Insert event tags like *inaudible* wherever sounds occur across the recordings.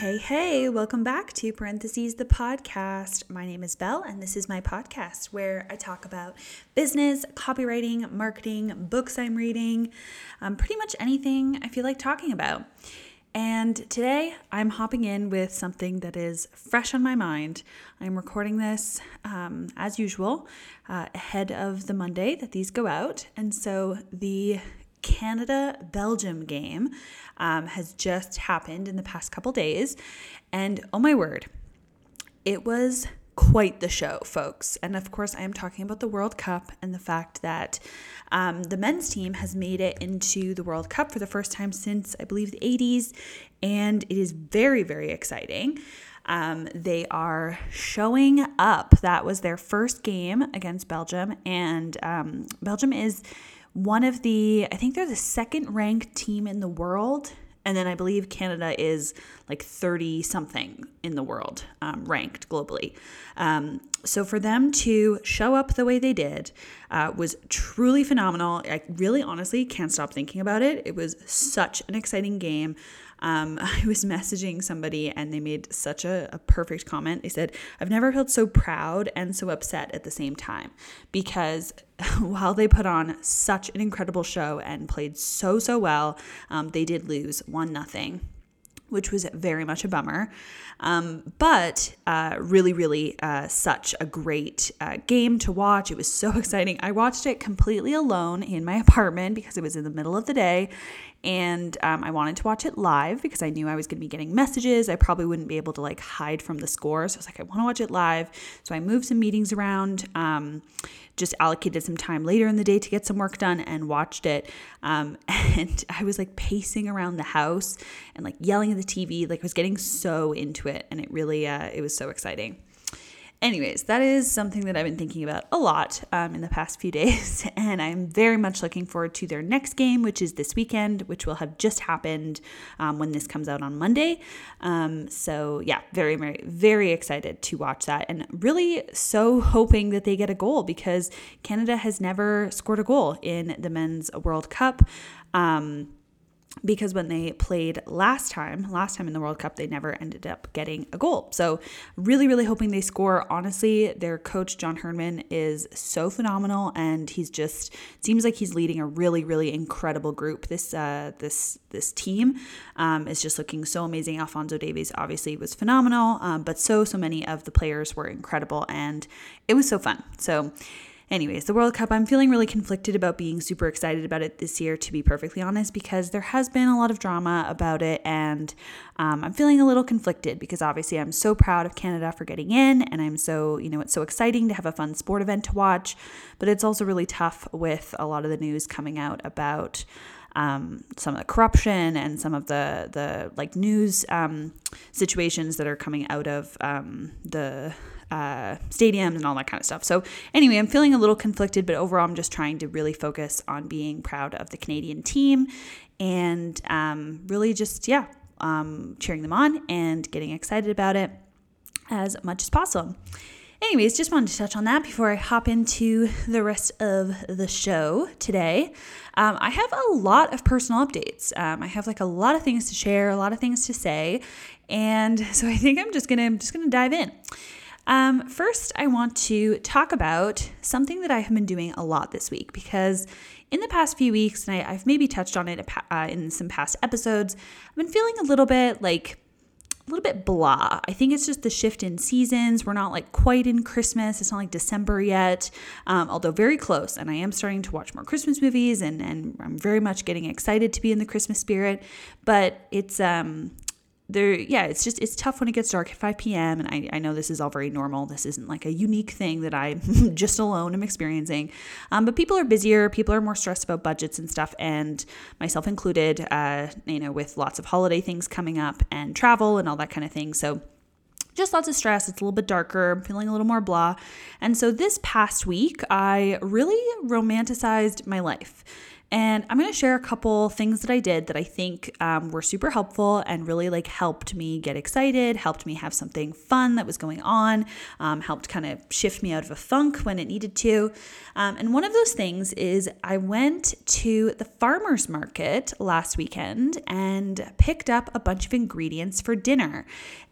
Hey, hey, welcome back to Parentheses the podcast. My name is Belle, and this is my podcast where I talk about business, copywriting, marketing, books I'm reading, um, pretty much anything I feel like talking about. And today I'm hopping in with something that is fresh on my mind. I'm recording this um, as usual uh, ahead of the Monday that these go out. And so the Canada Belgium game um, has just happened in the past couple days. And oh my word, it was quite the show, folks. And of course, I am talking about the World Cup and the fact that um, the men's team has made it into the World Cup for the first time since, I believe, the 80s. And it is very, very exciting. Um, they are showing up. That was their first game against Belgium. And um, Belgium is one of the, I think they're the second ranked team in the world. And then I believe Canada is like 30 something in the world um, ranked globally. Um, so for them to show up the way they did uh, was truly phenomenal. I really honestly can't stop thinking about it. It was such an exciting game. Um, *laughs* I was messaging somebody and they made such a, a, perfect comment. They said, I've never felt so proud and so upset at the same time because *laughs* while they put on such an incredible show and played so, so well, um, they did lose 1 nothing which was very much a bummer. Um, but uh, really, really uh, such a great uh, game to watch. It was so *laughs* exciting. I watched it completely alone in my apartment because it was in the middle of the day and um, I wanted to watch it live because I knew I was going to be getting messages. I probably wouldn't be able to like hide from the score, so I was like, I want to watch it live. So I moved some meetings around, um, just allocated some time later in the day to get some work done, and watched it. Um, *laughs* and I was like pacing around the house and like yelling at the TV, like I was getting so into it, and it really, uh, it was so exciting. Anyways, that is something that I've been thinking about a lot um, in the past few *laughs* days, and I'm very much looking forward to their next game, which is this weekend, which will have just happened um, when this comes out on Monday. Um, so, yeah, very, very, very excited to watch that, and really so hoping that they get a goal because Canada has never scored a goal in the Men's World Cup. Um, because when they played last time, last time in the World Cup, they never ended up getting a goal. So, really, really hoping they score. Honestly, their coach, John Herdman, is so phenomenal, and he's just seems like he's leading a really, really incredible group. This, uh, this, this team um, is just looking so amazing. Alfonso Davies obviously was phenomenal, um, but so, so many of the players were incredible, and it was so fun. So, Anyways, the World Cup, I'm feeling really conflicted about being super excited about it this year, to be perfectly honest, because there has been a lot of drama about it. And um, I'm feeling a little conflicted because obviously I'm so proud of Canada for getting in. And I'm so, you know, it's so exciting to have a fun sport event to watch. But it's also really tough with a lot of the news coming out about. Um, some of the corruption and some of the the like news um, situations that are coming out of um, the uh, stadiums and all that kind of stuff. So, anyway, I'm feeling a little conflicted, but overall, I'm just trying to really focus on being proud of the Canadian team and um, really just, yeah, um, cheering them on and getting excited about it as much as possible. Anyways, just wanted to touch on that before I hop into the rest of the show today. Um, I have a lot of personal updates. Um, I have like a lot of things to share, a lot of things to say, and so I think I'm just gonna I'm just gonna dive in. Um, first, I want to talk about something that I have been doing a lot this week because in the past few weeks, and I, have maybe touched on it uh, in some past episodes, I've been feeling a little bit like a little bit blah. I think it's just the shift in seasons. We're not like quite in Christmas. It's not like December yet, um, although very close. And I am starting to watch more Christmas movies, and and I'm very much getting excited to be in the Christmas spirit. But it's um there yeah it's just it's tough when it gets dark at 5 p.m and I, I know this is all very normal this isn't like a unique thing that i *laughs* just alone am experiencing um, but people are busier people are more stressed about budgets and stuff and myself included uh, you know with lots of holiday things coming up and travel and all that kind of thing so just lots of stress. It's a little bit darker. I'm feeling a little more blah. And so this past week, I really romanticized my life. And I'm going to share a couple things that I did that I think um, were super helpful and really like helped me get excited, helped me have something fun that was going on, um, helped kind of shift me out of a funk when it needed to. Um, and one of those things is I went to the farmer's market last weekend and picked up a bunch of ingredients for dinner.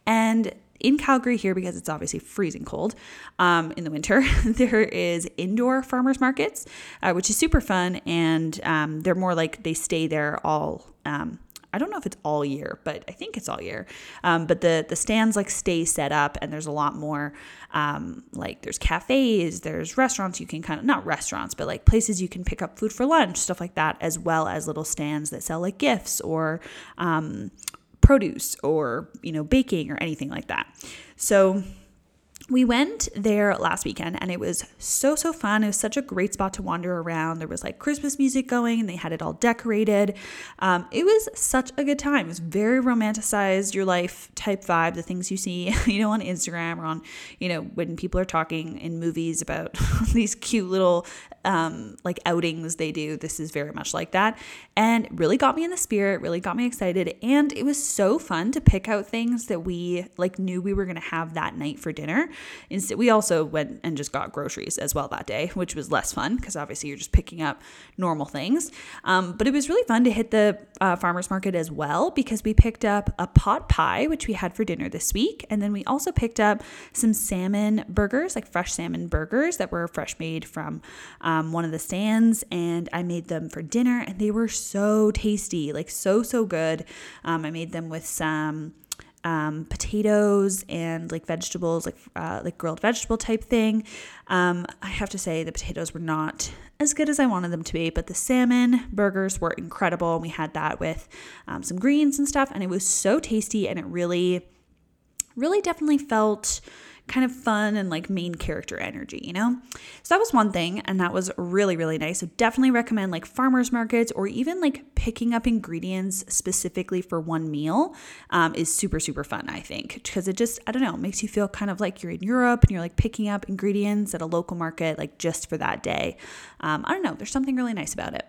And in Calgary here, because it's obviously freezing cold um, in the winter, *laughs* there is indoor farmers markets, uh, which is super fun. And um, they're more like they stay there all. Um, I don't know if it's all year, but I think it's all year. Um, but the the stands like stay set up, and there's a lot more. Um, like there's cafes, there's restaurants you can kind of not restaurants, but like places you can pick up food for lunch, stuff like that, as well as little stands that sell like gifts or um, produce or, you know, baking or anything like that. So we went there last weekend and it was so so fun. It was such a great spot to wander around. There was like christmas music going and they had it all decorated. Um, it was such a good time. It was very romanticized your life type vibe the things you see *laughs* you know on instagram or on you know when people are talking in movies about *laughs* these cute little um, like outings they do this is very much like that. And really got me in the spirit really got me excited. And it was so fun to pick out things that we like knew we were going to have that night for dinner. Instead, we also went and just got groceries as well that day, which was less fun because obviously you're just picking up normal things. Um, but it was really fun to hit the uh, farmers market as well because we picked up a pot pie, which we had for dinner this week, and then we also picked up some salmon burgers, like fresh salmon burgers that were fresh made from um, one of the stands, and I made them for dinner, and they were so tasty, like so so good. Um, I made them with some um, potatoes and like vegetables, like uh, like grilled vegetable type thing. Um, I have to say the potatoes were not as good as I wanted them to be, but the salmon burgers were incredible. and We had that with um, some greens and stuff, and it was so tasty, and it really, really definitely felt kind of fun and like main character energy, you know? So that was one thing, and that was really, really nice. So definitely recommend like farmers markets or even like picking up ingredients specifically for one meal um, is super, super fun, I think, because it just, I don't know, makes you feel kind of like you're in Europe and you're like picking up ingredients at a local market, like just for that day. Um, I don't know, there's something really nice about it.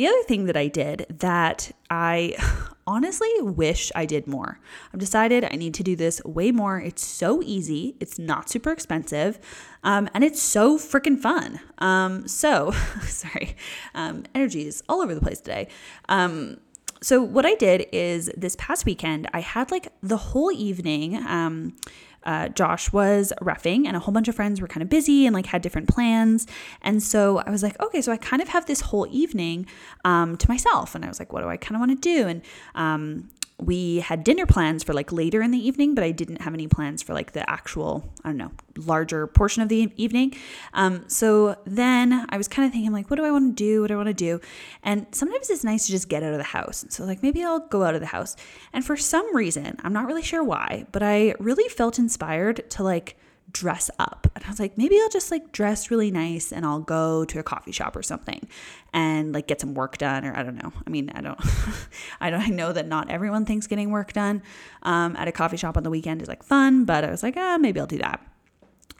The other thing that I did that I *sighs* honestly wish I did more. I've decided I need to do this way more. It's so easy, it's not super expensive, um, and it's so freaking fun. Um, so, *laughs* sorry, um, energy is all over the place today. Um, so, what I did is this past weekend, I had like the whole evening. Um, uh, Josh was refing, and a whole bunch of friends were kind of busy and like had different plans. And so I was like, okay, so I kind of have this whole evening um, to myself. And I was like, what do I kind of want to do? And um, we had dinner plans for like later in the evening, but I didn't have any plans for like the actual, I don't know, larger portion of the evening. Um, so then I was kind of thinking, like, what do I want to do? What do I want to do? And sometimes it's nice to just get out of the house. So, like, maybe I'll go out of the house. And for some reason, I'm not really sure why, but I really felt inspired to like, dress up. And I was like, maybe I'll just like dress really nice and I'll go to a coffee shop or something and like get some work done or I don't know. I mean, I don't *laughs* I don't I know that not everyone thinks getting work done um, at a coffee shop on the weekend is like fun, but I was like, ah, maybe I'll do that.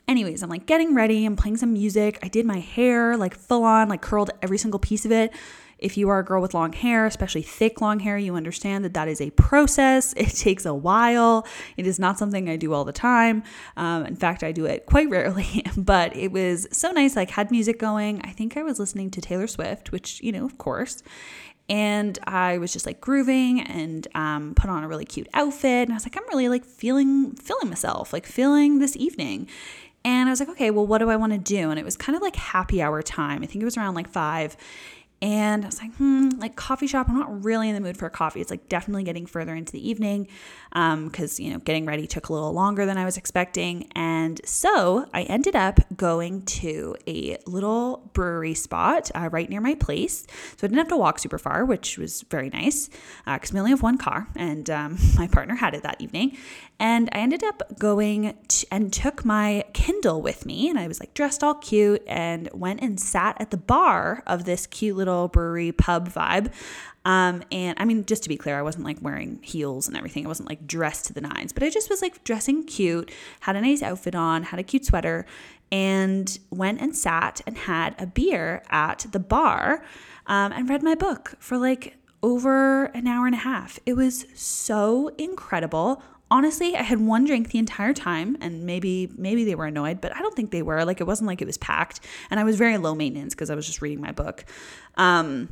Anyways, I'm like getting ready, I'm playing some music. I did my hair like full on, like curled every single piece of it. If you are a girl with long hair, especially thick long hair, you understand that that is a process. *laughs* It takes a while. It is not something I do all the time. Um, in fact, I do it quite rarely, *laughs* but it was so nice. Like, had music going. I think I was listening to Taylor Swift, which, you know, of course and I was just like grooving and um, put on a really cute outfit. And I was like, I'm really like feeling feeling myself, like feeling this evening. And I was like, okay, well, what do I want to do? And it was kind of like happy hour time. I think it was around like five. And I was like, hmm, like coffee shop. I'm not really in the mood for coffee. It's like definitely getting further into the evening because, um, you know, getting ready took a little longer than I was expecting. And so I ended up going to a little brewery spot uh, right near my place. So I didn't have to walk super far, which was very nice because uh, we only have one car and um, *laughs* my partner had it that evening. And I ended up going and took my Kindle with me. And I was like dressed all cute and went and sat at the bar of this cute little little brewery pub vibe. Um, and I mean, just to be clear, I wasn't like wearing heels and everything. I wasn't like dressed to the nines, but I just was like dressing cute, had a nice outfit on, had a cute sweater, and went and sat and had a beer at the bar um, and read my book for like over an hour and a half. It was so incredible. Honestly, I had one drink the entire time and maybe maybe they were annoyed, but I don't think they were. Like it wasn't like it was packed and I was very low maintenance because I was just reading my book. Um,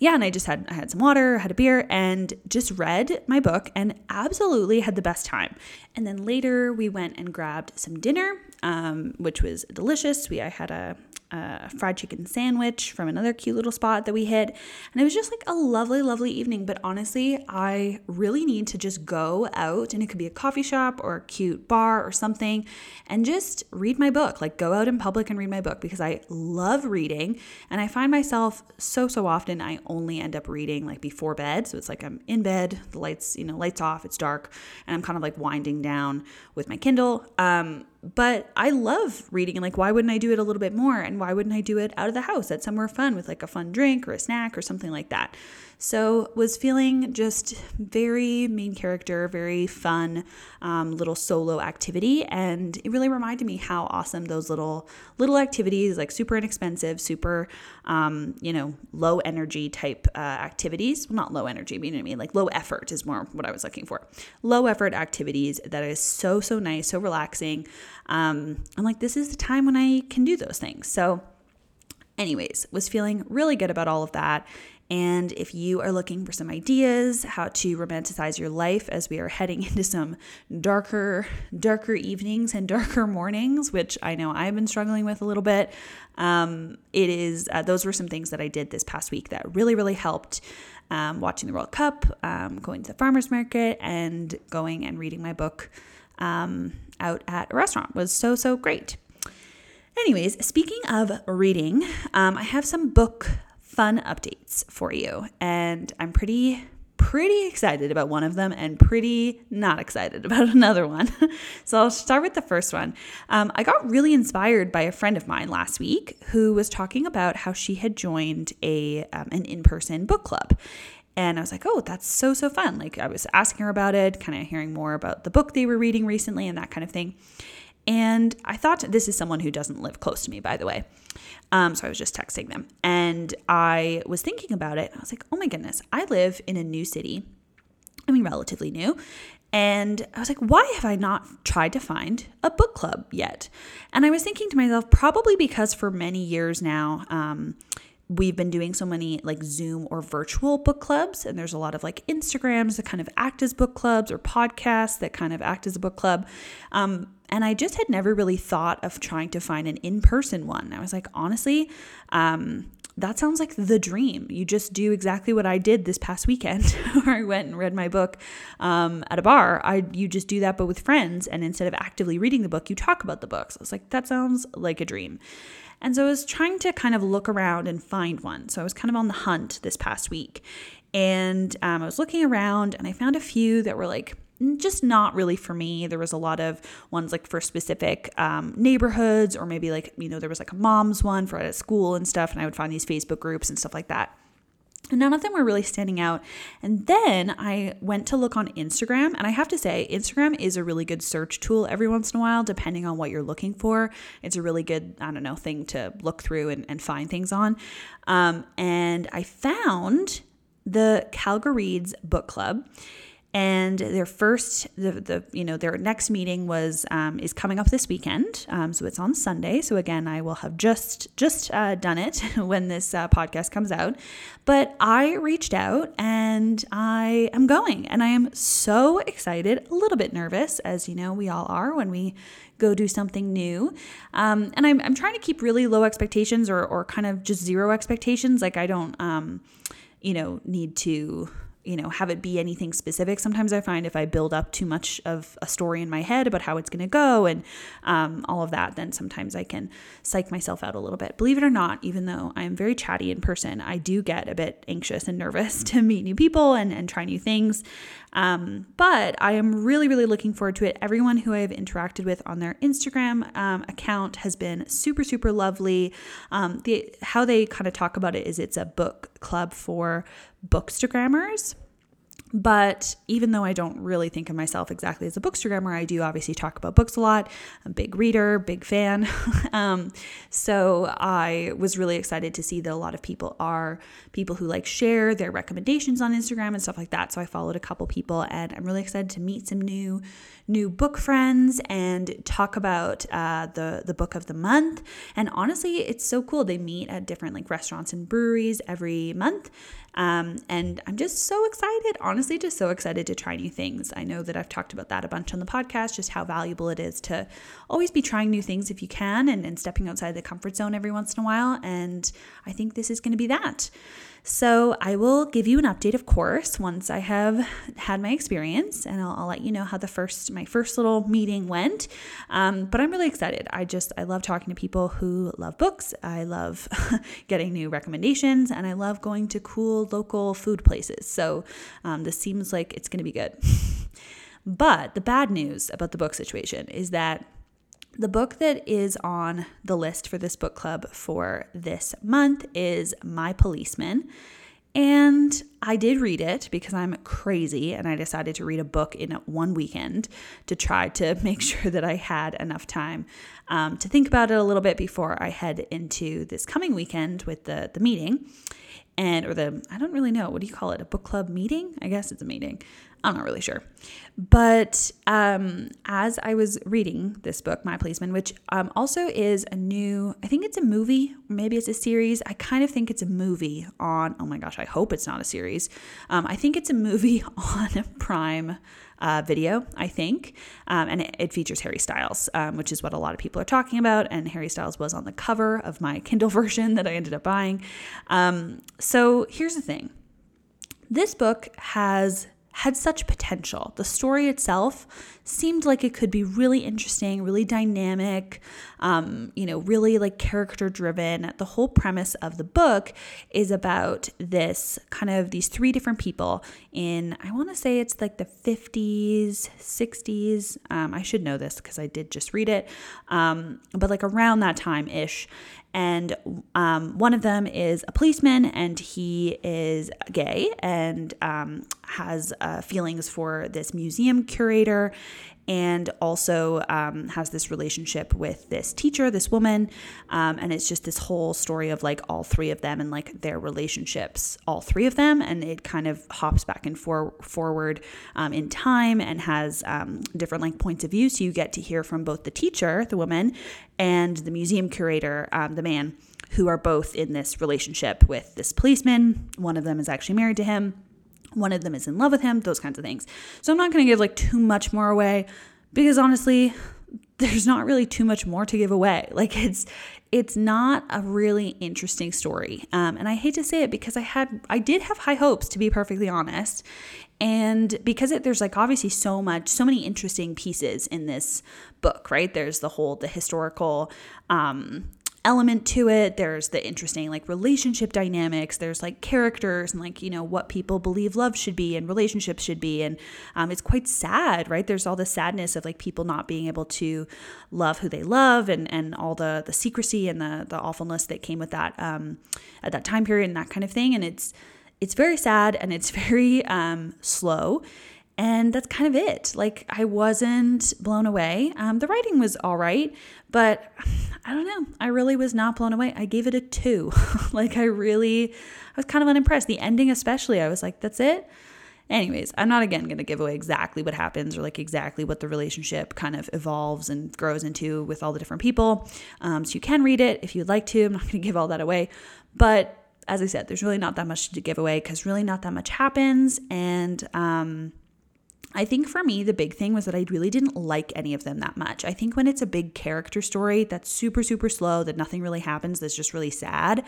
yeah, and I just had I had some water, had a beer, and just read my book and absolutely had the best time. And then later we went and grabbed some dinner, um, which was delicious. We I had a a fried chicken sandwich from another cute little spot that we hit. And it was just like a lovely, lovely evening. But honestly, I really need to just go out and it could be a coffee shop or a cute bar or something and just read my book. Like go out in public and read my book because I love reading. And I find myself so, so often I only end up reading like before bed. So it's like I'm in bed, the lights, you know, lights off, it's dark, and I'm kind of like winding down with my Kindle. Um, but I love reading and like why wouldn't I do it a little bit more and why wouldn't I do it out of the house at somewhere fun with like a fun drink or a snack or something like that. So was feeling just very main character, very fun um, little solo activity, and it really reminded me how awesome those little little activities, like super inexpensive, super um, you know low energy type uh, activities. Well, not low energy, but you know what I mean. Like low effort is more what I was looking for. Low effort activities that is so so nice, so relaxing. Um, I'm like, this is the time when I can do those things. So anyways, was feeling really good about all of that and if you are looking for some ideas how to romanticize your life as we are heading *laughs* into some darker, darker evenings and darker mornings, which I know I've been struggling with a little bit, um, it is uh, those were some things that I did this past week that really, really helped. Um, watching the World Cup, um, going to the farmers market, and going and reading my book um, out at a restaurant was so, so great. Anyways, speaking of reading, um, I have some book fun updates for you. And I'm pretty pretty excited about one of them and pretty not excited *laughs* about another one. *laughs* so I'll start with the first one. Um, I got really inspired by a friend of mine last week who was talking about how she had joined a um, an in person book club. And I was like, oh, that's so, so fun. Like, I was asking her about it, kind of hearing more about the book they were reading recently and that kind of thing. And I thought this is someone who doesn't live close to me, by the way. Um, so I was just texting them. And I was thinking about it. I was like, oh my goodness, I live in a new city. I mean, relatively new. And I was like, why have I not tried to find a book club yet? And I was thinking to myself, probably because for many years now, um, we've been doing so many like Zoom or virtual book clubs, and there's a lot of like Instagrams that kind of act as book clubs or podcasts that kind of act as a book club. Um, and I just had never really thought of trying to find an in person one. I was like, honestly, um, that sounds like the dream. You just do exactly what I did this past weekend, *laughs* where I went and read my book um, at a bar. I you just do that, but with friends, and instead of actively reading the book, you talk about the books. I was like, that sounds like a dream. And so I was trying to kind of look around and find one. So I was kind of on the hunt this past week, and um, I was looking around, and I found a few that were like just not really for me. There was a lot of ones like for specific um, neighborhoods, or maybe like, you know, there was like a mom's one for at school and stuff. And I would find these Facebook groups and stuff like that. And none of them were really standing out. And then I went to look on Instagram. And I have to say, Instagram is a really good search tool every once in a while, depending on what you're looking for. It's a really good, I don't know, thing to look through and, and find things on. Um, and I found the Calgary's Book Club and their first the, the you know their next meeting was um, is coming up this weekend. Um, so it's on sunday. So again i will have just just uh, done it *laughs* when this uh, podcast comes out. But i reached out and i am going. And i am so excited a little bit nervous as you know we all are when we go do something new. Um, and I'm, I'm trying to keep really low expectations or, or kind of just zero expectations. Like i don't um, you know need to you know have it be anything specific. Sometimes i find if i build up too much of a story in my head about how it's going to go and um, all of that then sometimes i can psych myself out a little bit. Believe it or not even though i'm very chatty in person i do get a bit anxious and nervous *laughs* to meet new people and, and try new things um, but i am really really looking forward to it. Everyone who i've interacted with on their instagram um, account has been super super lovely. Um, the, how they kind of talk about it is it's a book club for bookstagrammers But even though I don't really think of myself exactly as a bookstagrammer, I do obviously talk about books a lot. I'm a big reader, big fan. *laughs* um, so I was really excited to see that a lot of people are people who like share their recommendations on Instagram and stuff like that. So I followed a couple people, and I'm really excited to meet some new new book friends and talk about uh, the the book of the month. And honestly, it's so cool. They meet at different like restaurants and breweries every month. Um, and I'm just so excited, honestly, just so excited to try new things. I know that I've talked about that a bunch on the podcast, just how valuable it is to always be trying new things if you can and, and stepping outside the comfort zone every once in a while. And I think this is going to be that. So I will give you an update, of course, once I have had my experience, and I'll, I'll let you know how the first my first little meeting went. Um, but I'm really excited. I just I love talking to people who love books. I love *laughs* getting new recommendations, and I love going to cool local food places. So um, this seems like it's going to be good. *laughs* but the bad news about the book situation is that the book that is on the list for this book club for this month is My Policeman. And I did read it because I'm crazy and I decided to read a book in one weekend to try to *laughs* make sure that I had enough time um, to think about it a little bit before I head into this coming weekend with the, the meeting. And, or the, I don't really know, what do you call it? A book club meeting? I guess it's a meeting. I'm not really sure. But um, as I was reading this book, My Policeman, which um, also is a new, I think it's a movie, maybe it's a series. I kind of think it's a movie on, oh my gosh, I hope it's not a series. Um, I think it's a movie *laughs* on Prime uh, Video, I think. Um, and it, it, features Harry Styles, um, which is what a lot of people are talking about. And Harry Styles was on the cover of my *laughs* Kindle version that I ended up buying. Um, so here's the thing this book has had such potential. The story itself seemed like it could be really interesting, really dynamic, um, you know, really like character driven. The whole premise of the book is about this kind of these three different people in, I want to say it's like the 50s, 60s. Um, I should know this because I did just read it, um, but like around that time ish and um, one of them is a policeman and he is gay and um, has uh, feelings for this museum curator and also um, has this relationship with this teacher, this woman. Um, and it's just this whole story of like all three of them and like their relationships, all three of them. And it kind of hops back and for- forward um, in time and has um, different like points of view. So you get to hear from both the teacher, the woman, and the museum curator, um, the man, who are both in this relationship with this policeman. One of them is actually married to him one of them is in love with him, those kinds of things. So I'm not going to give like too much more away because honestly, *laughs* there's not really too much more to give away. *laughs* Like it's it's not a really interesting story. Um, and I hate to say it because I had I did have high hopes to be perfectly honest. And because it, there's like obviously so much, so many interesting pieces in this book, right? There's the whole the historical um, element to it. There's the interesting like relationship dynamics. There's like characters and like, you know, what people believe love should be and relationships should be. And um, it's quite sad, right? There's all the sadness of like people not being able to love who they love and, and all the, the secrecy and the, the awfulness that came with that um, at that time period and that kind of thing. And it's, it's very sad and it's *laughs* very um, slow and that's kind of it. Like, I wasn't blown away. Um, the writing was all right, but *sighs* I don't know. I really was not blown away. I gave it a two. *laughs* like, I really, I was kind of unimpressed. The ending, especially, I was like, that's it. Anyways, I'm not again going to give away exactly what happens or like exactly what the relationship kind of evolves and grows into with all the different people. Um, so you can read it if you'd like to. I'm not going to give all that away. But as I said, there's really not that much to give away because really not that much happens. And, um, I think for me, the big thing was that I really didn't like any of them that much. I think when it's a big character story that's super, super slow, that nothing really happens, that's just really sad,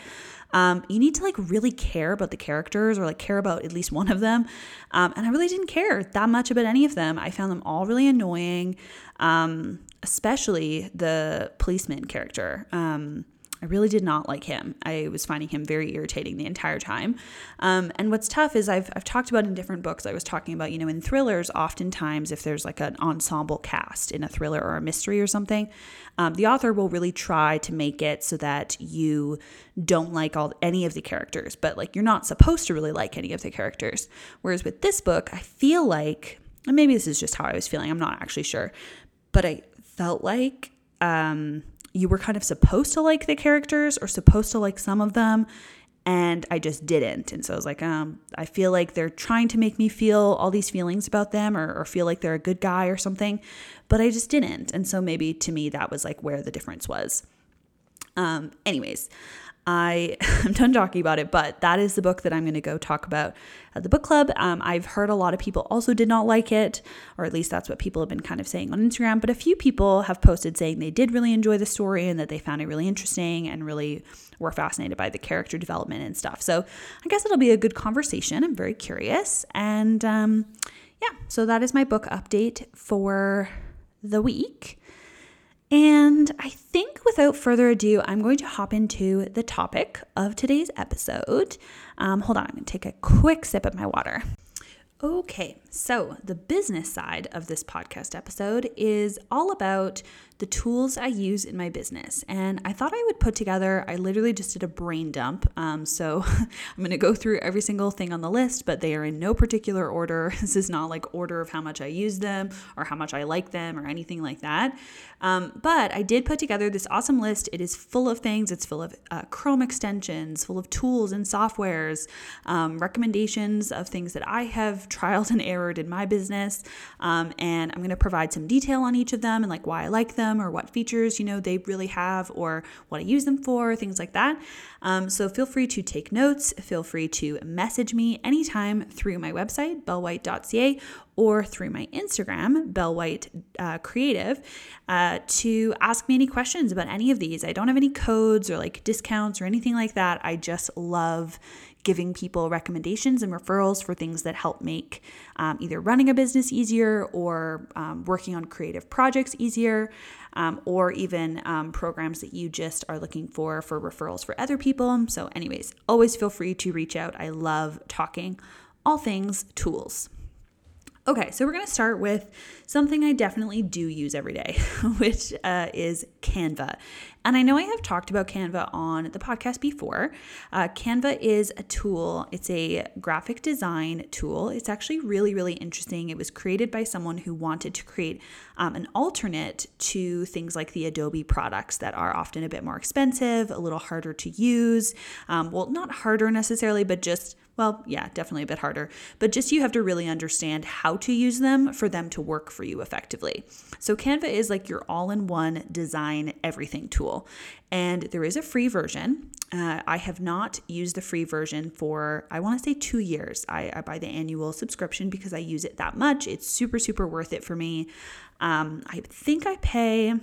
um, you need to like really care about the characters or like care about at least one of them. Um, and I really didn't care that much about any of them. I found them all really annoying, um, especially the policeman character. Um, I really did not like him. I was finding him very irritating the entire time. Um, and what's tough is I've, I've talked about in different books, I was talking about, you know, in thrillers, oftentimes if there's like an ensemble cast in a thriller or a mystery or something, um, the author will really try to make it so that you don't like all any of the characters, but like you're not supposed to really like any of the characters. Whereas with this book, I feel like, and maybe this is just how I was feeling, I'm not actually sure, but I felt like um, you were kind of supposed to like the characters or supposed to like some of them and I just didn't. And so I was like, um, I feel like they're trying to make me feel all these feelings about them or, or, feel like they're a good guy or something, but I just didn't. And so maybe to me, that was like where the difference was. Um, anyways, I *laughs* am done talking about it, but that is the book that I'm going to go talk about at the book club. Um, I've heard a lot of people also did not like it, or at least that's what people have been kind of saying on Instagram. But a few people have posted saying they did really enjoy the story and that they found it really interesting and really were fascinated by the character development and stuff. So I guess it'll be a good conversation. I'm very curious. And um, yeah, so that is my book update for the week. And I think without further ado, I'm going to hop into the topic of today's episode. Um, hold on, I'm going to take a quick sip of my water. Okay, so the business side of this podcast episode is all about the tools I use in my business. And I thought I would put together, I literally just did a brain dump. Um, so *laughs* I'm going to go through every single thing on the list, but they are in no particular order. *laughs* This is not like order of how much I use them or how much I like them or anything like that. Um, but I did put together this awesome list. It is full of things, it's full of uh, Chrome extensions, full of tools and softwares, um, recommendations of things that I have *laughs* trialed and errored in my business. Um, and I'm going to provide some detail on each of them and like why I like them or what features, you know, they really have or what I use them for, things like that. Um, so feel free to take notes. Feel free to message me anytime through my website, bellewhite.ca, or through my Instagram, Bellewhite uh, Creative, uh, to ask me any questions about any of these. I don't have any codes or like discounts or anything like that. I just love giving people recommendations and referrals for things that help make um, either running a business easier or um, working on creative projects easier um, or even um, programs that you just are looking for for referrals for other people. So, anyways, always feel free to reach out. I love talking all things tools. Okay, so we're to start with something I definitely do use every day, *laughs* which uh, is Canva. And I know I have talked about Canva on the podcast before. Uh, Canva is a tool, it's a graphic design tool. It's actually really, really interesting. It was created by someone who wanted to create um, an alternate to things like the Adobe products that are often a bit more expensive, a little harder to use. Um, well, not harder necessarily, but just well, yeah, definitely a bit harder, but just you have to really understand how to use them for them to work for you effectively. So, Canva is like your all in one design everything tool. And there is a free version. Uh, I have not used the free version for, I want to say two years. I, I, buy the annual subscription because I use it that much. It's super, super worth it for me. Um, I think I pay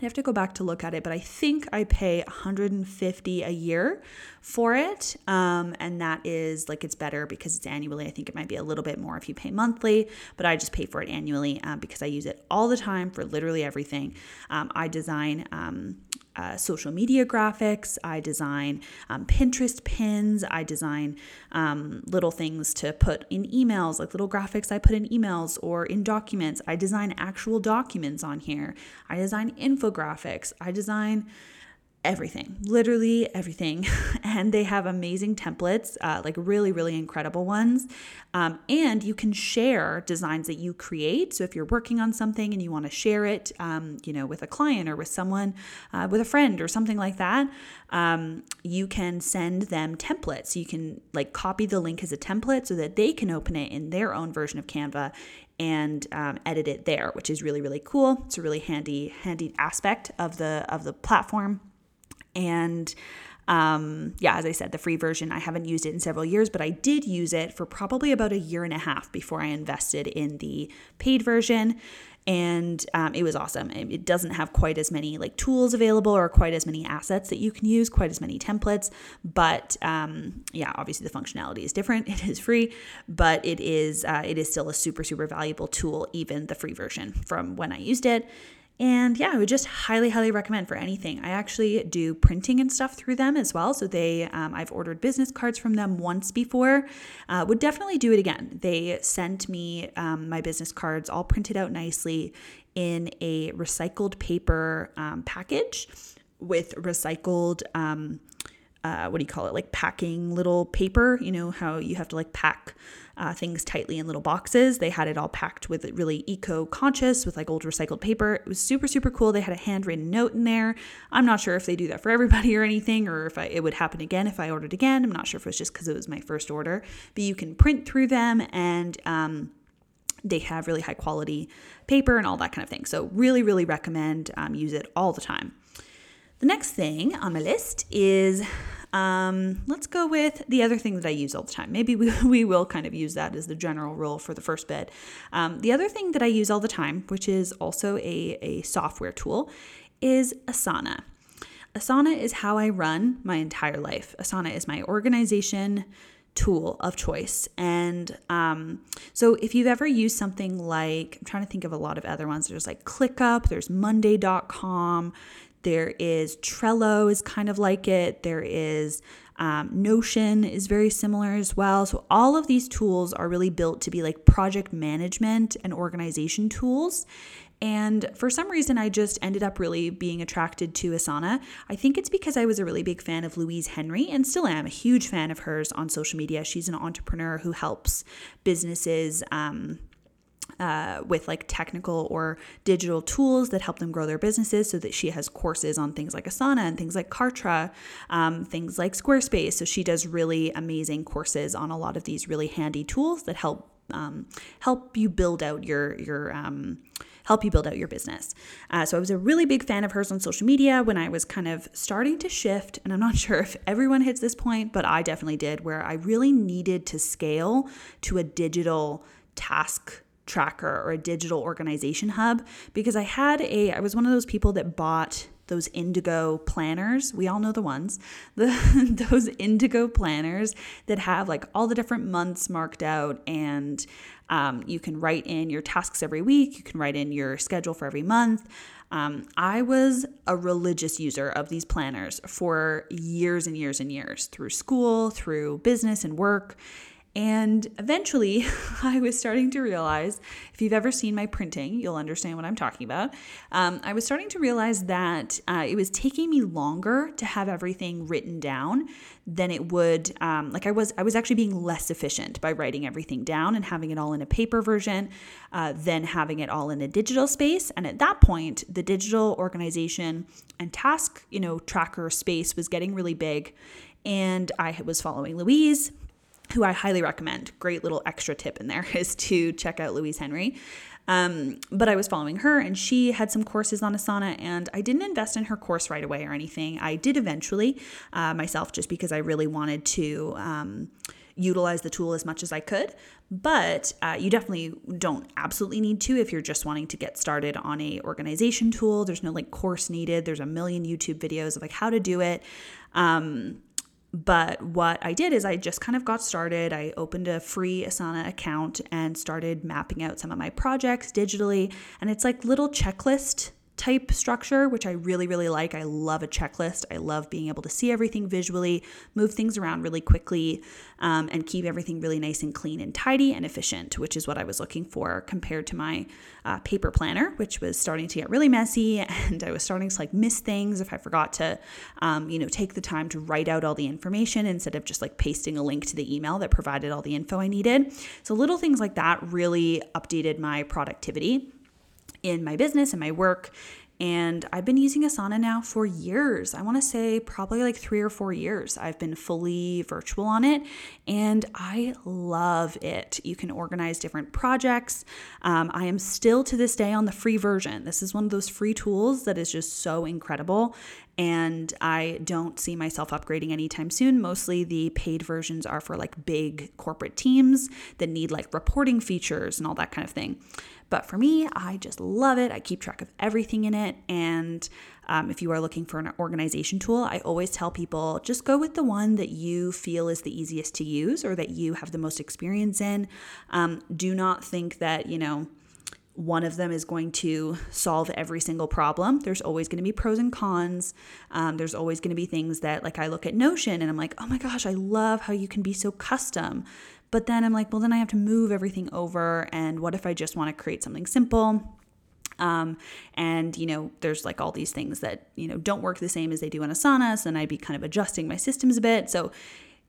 I have to go back to look at it, but I think I pay 150 a year for it. Um, and that is like it's better because it's annually. I think it might be a little bit more if you pay monthly, but I just pay for it annually um, because I use it all the time for literally everything. Um, I design um, uh, social media graphics. I design um, Pinterest pins. I design um, little things to put in emails, like little graphics I put in emails or in documents. I design actual documents on here. I design infographics. I design everything, literally everything. *laughs* and they have amazing templates, uh, like really, really incredible ones. Um, and you can share designs that you create. So if you're working on something and you want to share it, um, you know, with a client or with someone, uh, with a friend or something like that, um, you can send them templates. You can like copy the link as a template so that they can open it in their own version of Canva and um, edit it there, which is really really cool. It's a really handy handy aspect of the of the platform. And um, yeah, as I said, the free version, I haven't used it in several years, but I did use it for probably about a year and a half before I invested in the paid version. And um, it was awesome. It doesn't have quite as many like tools available or quite as many assets that you can use, quite as many templates. But um, yeah, obviously the functionality is different. *laughs* It is free, but it is uh, it is still a super super valuable tool, even the free version from when I used it. And yeah, I would just highly, highly recommend for anything. I actually do printing and stuff through them as well. So they, um, I've ordered business cards from them once before. Uh, would definitely do it again. They sent me um, my business cards all printed out nicely in a recycled paper um, package with recycled. Uh, what do you call it? Like packing little paper. You know how you have to like pack uh, things tightly in little boxes. They had it all packed with really eco conscious with like old recycled paper. It was super, super cool. They had a handwritten note in there. I'm not sure if they do that for everybody or anything, or if I, it would happen again if I ordered again. I'm not sure if it was just because it was my first order, but you can print through them and, um, they have really high quality paper and all that kind of thing. So, really, really recommend um, use it all the time. The next thing on my list is um, let's go with the other thing that I use all the time. Maybe we, *laughs* we will kind of use that as the general rule for the first bit. Um, the other thing that I use all the time, which is also a, a software tool, is Asana. Asana is how I run my entire life. Asana is my organization tool of choice. And um, so if you've ever used something like, I'm trying to think of a lot of other ones, there's like ClickUp, there's Monday.com, there is Trello is kind of like it. There is um, Notion is very similar as well. So all of these tools are really built to be like project management and organization tools. And for some reason, I just ended up really being attracted to Asana. I think it's because I was a really big fan of Louise Henry and still am a huge fan of hers on social media. She's an entrepreneur who helps businesses. Um, uh, with like technical or digital tools that help them grow their businesses. So that she has courses on things like Asana and things like Kartra, um, things like Squarespace. So she does really amazing courses on a lot of these really handy tools that help um, help you build out your your um, help you build out your business. Uh, so I was a really big fan of hers on social media when I was kind of starting to shift, and I'm not *laughs* sure if everyone hits this point, but I definitely did, where I really needed to scale to a digital task tracker or a digital organization hub because I had a I was one of those people that bought those Indigo planners. We all know the ones. The *laughs* those Indigo planners that have like all the different months marked out and um, you can write in your tasks every week. You can write in your schedule for every month. Um, i was a religious user of these planners for years and years and years through school through business and work and eventually, *laughs* I was starting to realize if you've ever seen my printing, you'll understand what I'm talking about. Um, I was starting to realize that uh, it was taking me longer to have everything written down than it would. Um, like I was, I was actually being less efficient by writing everything down and having it all in a paper version, uh, than having it all in a digital space. And at that point, the digital organization and task, you know, tracker space was getting really big, and I was following Louise who I highly recommend. Great little extra tip in there *laughs* is to check out Louise Henry. Um, but I was following her, and she had some courses on Asana, and I didn't invest in her course right away or anything. I did eventually uh, myself, just because I really wanted to. Um, utilize the tool as much as I could. But uh, you definitely don't absolutely need to if you're just wanting to get started on a organization tool. There's no like course needed. There's a million YouTube videos of like how to do it. Um, but what I did is I just kind of got started. I opened a free Asana account and started mapping out some of my projects digitally. And it's like little checklist type structure, which I really, really like. I love a checklist. I love being able to see everything visually, move things around really quickly, um, and keep everything really nice and clean and tidy and efficient, which is what I was looking for compared to my uh, paper planner, which was starting to get really messy, *laughs* and I was starting to like miss things if I forgot to, um, you know, take the time to write out all the information instead of just like pasting a link to the email that provided all the info I needed. So little things like that really updated my productivity in my business and my work. And I've been using Asana now for years. I want to say probably like three or four years. I've been fully virtual on it and I love it. You can organize different projects. Um, I am still to this day on the free version. This is one of those free tools that is just so incredible. And I don't see myself upgrading anytime soon. Mostly the paid versions are for like big corporate teams that need like reporting features and all that kind of thing. But for me, I just love it. I keep track of everything in it. And um, if you are looking for an organization tool, I always tell people just go with the one that you feel is the easiest to use or that you have the most experience in. Um, do not think that, you know, one of them is going to solve every single problem. There's always going to be pros and cons. Um, there's always going to be things that, like, I look at Notion and I'm like, oh my gosh, I love how you can be so custom. But then I'm like, well, then I have to move everything over. And what if I just want to create something simple? Um, and you know, there's like all these things that you know don't work the same as they do in Asana. So then I'd be kind of adjusting my systems a bit. So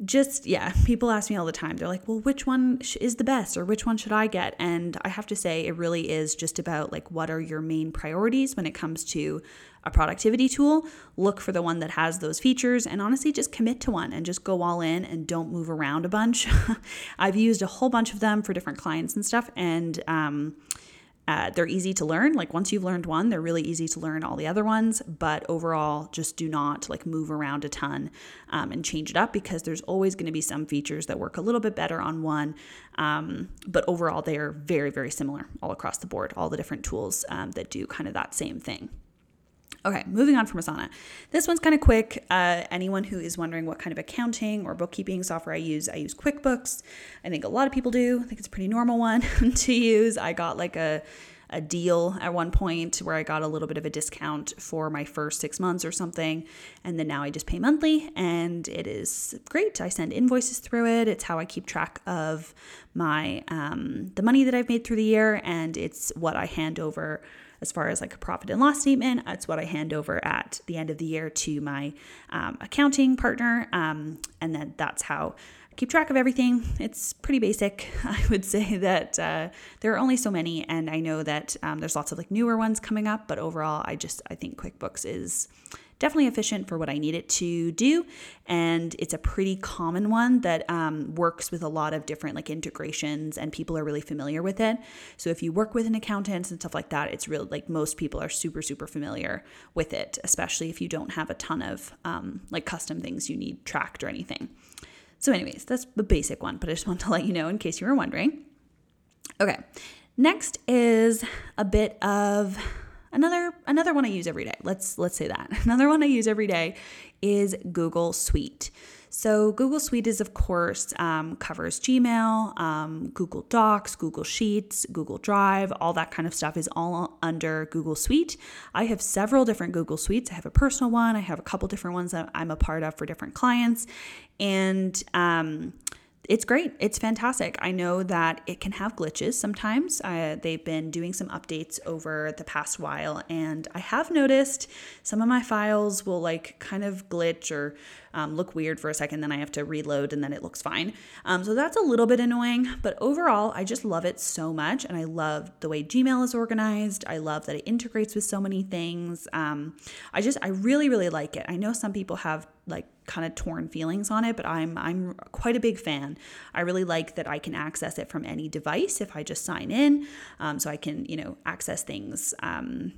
just yeah people ask me all the time. They're like well which one is the best or which one should i get? And i have to say it really is just about like what are your main priorities when it comes to a productivity tool? Look for the one that has those features and honestly just commit to one and just go all in and don't move around a bunch. *laughs* I've used a whole bunch of them for different clients and stuff and um, uh, they're easy to learn. Like once you've learned one, they're really easy to learn all the other ones. But overall, just do not like move around a ton um, and change it up because there's always going to be some features that work a little bit better on one. Um, but overall, they are very, very similar all across the board. All the different tools um, that do kind of that same thing. Okay, moving on from Asana. This one's kind of quick. Uh, anyone who is wondering what kind of accounting or bookkeeping software I use, I use QuickBooks. I think a lot of people do. I think it's a pretty normal one *laughs* to use. I got like a a deal at one point where I got a little bit of a discount for my first six months or something. And then now I just pay monthly and it is great. I send invoices through it. It's how I keep track of my um, the money that I've made through the year and it's what I hand over as far as like a profit and loss statement. It's what I hand over at the end of the year to my um, accounting partner. Um, and then that's how I keep track of everything. It's pretty basic. *laughs* I would say that uh, there are only so many, and I know that um, there's lots of like newer ones coming up, but overall, I just I think QuickBooks is definitely efficient for what I need it to do. And it's a pretty common one that um, works with a lot of different like integrations and people are really familiar with it. So if you work with an accountant and stuff like that, it's really like most people are super, super familiar with it, especially if you don't have a ton of um, like custom things you need tracked or anything. So, anyways, that's the basic one, but I just want to let you know in case you were wondering. Okay, next is a bit of another another one I use every day. Let's let's say that. *laughs* Another one I use every day is Google Suite. So Google Suite is of course um, covers Gmail, um, Google Docs, Google Sheets, Google Drive, all that kind of stuff is all under Google Suite. I have several different Google Suites. I have a personal one. I have a couple different ones that I'm a part of for different clients, and um, it's great. It's fantastic. I know that it can have glitches sometimes. Uh, they've been doing some updates over the past while, and I have noticed some of my files will like kind of glitch or um, look weird for a second, then I have to reload and then it looks fine. Um, so that's a little bit annoying, but overall, I just love it so much. And I love the way Gmail is organized. I love that it integrates with so many things. Um, I just, I really, really like it. I know some people have like kind of torn feelings on it, but I'm I'm quite a big fan. I really like that I can access it from any device if I just sign in, um, so I can you know access things um,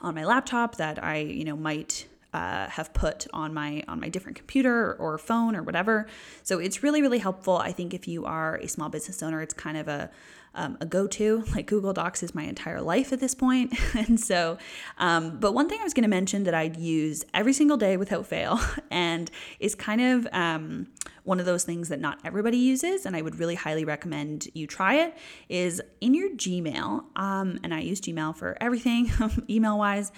on my laptop that I you know might uh, have put on my on my different computer or phone or whatever. So it's really really helpful. I think if you are a small business owner, it's kind of a um, a go to. *laughs* Like Google Docs is my entire life at this point. *laughs* and so, um, but one thing I was going to mention that I'd use every single day without fail *laughs* and is kind of um, one of those things that not everybody uses, and I would really highly recommend you try it, is in your Gmail. Um, and I use Gmail for everything email wise.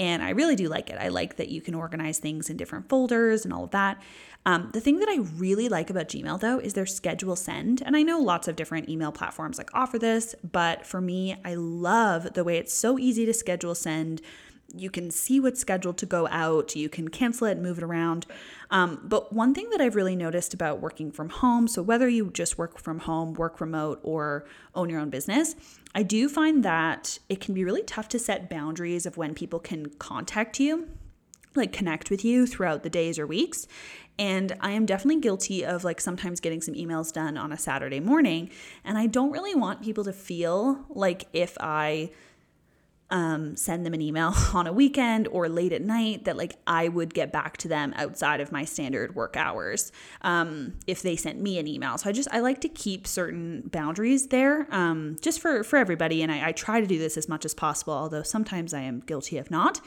And I really do like it. I like that you can organize things in different folders and all of that. Um, the thing that I really like about Gmail though is their schedule send. And I know lots of different email platforms like offer this, but for me, I love the way it's so easy to schedule send you can see what's scheduled to go out, you can cancel it, move it around. Um, but one thing that I've really noticed about working from home, so whether you just work from home, work remote, or own your own business, I do find that it can be really tough to set boundaries of when people can contact you like connect with you throughout the days or weeks. And I am definitely guilty of like sometimes getting some emails done on a Saturday morning. And I don't really want people to feel like if I um, send them an email *laughs* on a weekend or late at night that like I would get back to them outside of my standard work hours um, if they sent me an email. So I just I like to keep certain boundaries there um, just for for everybody, and I, I, try to do this as much as possible. Although sometimes I am guilty of not.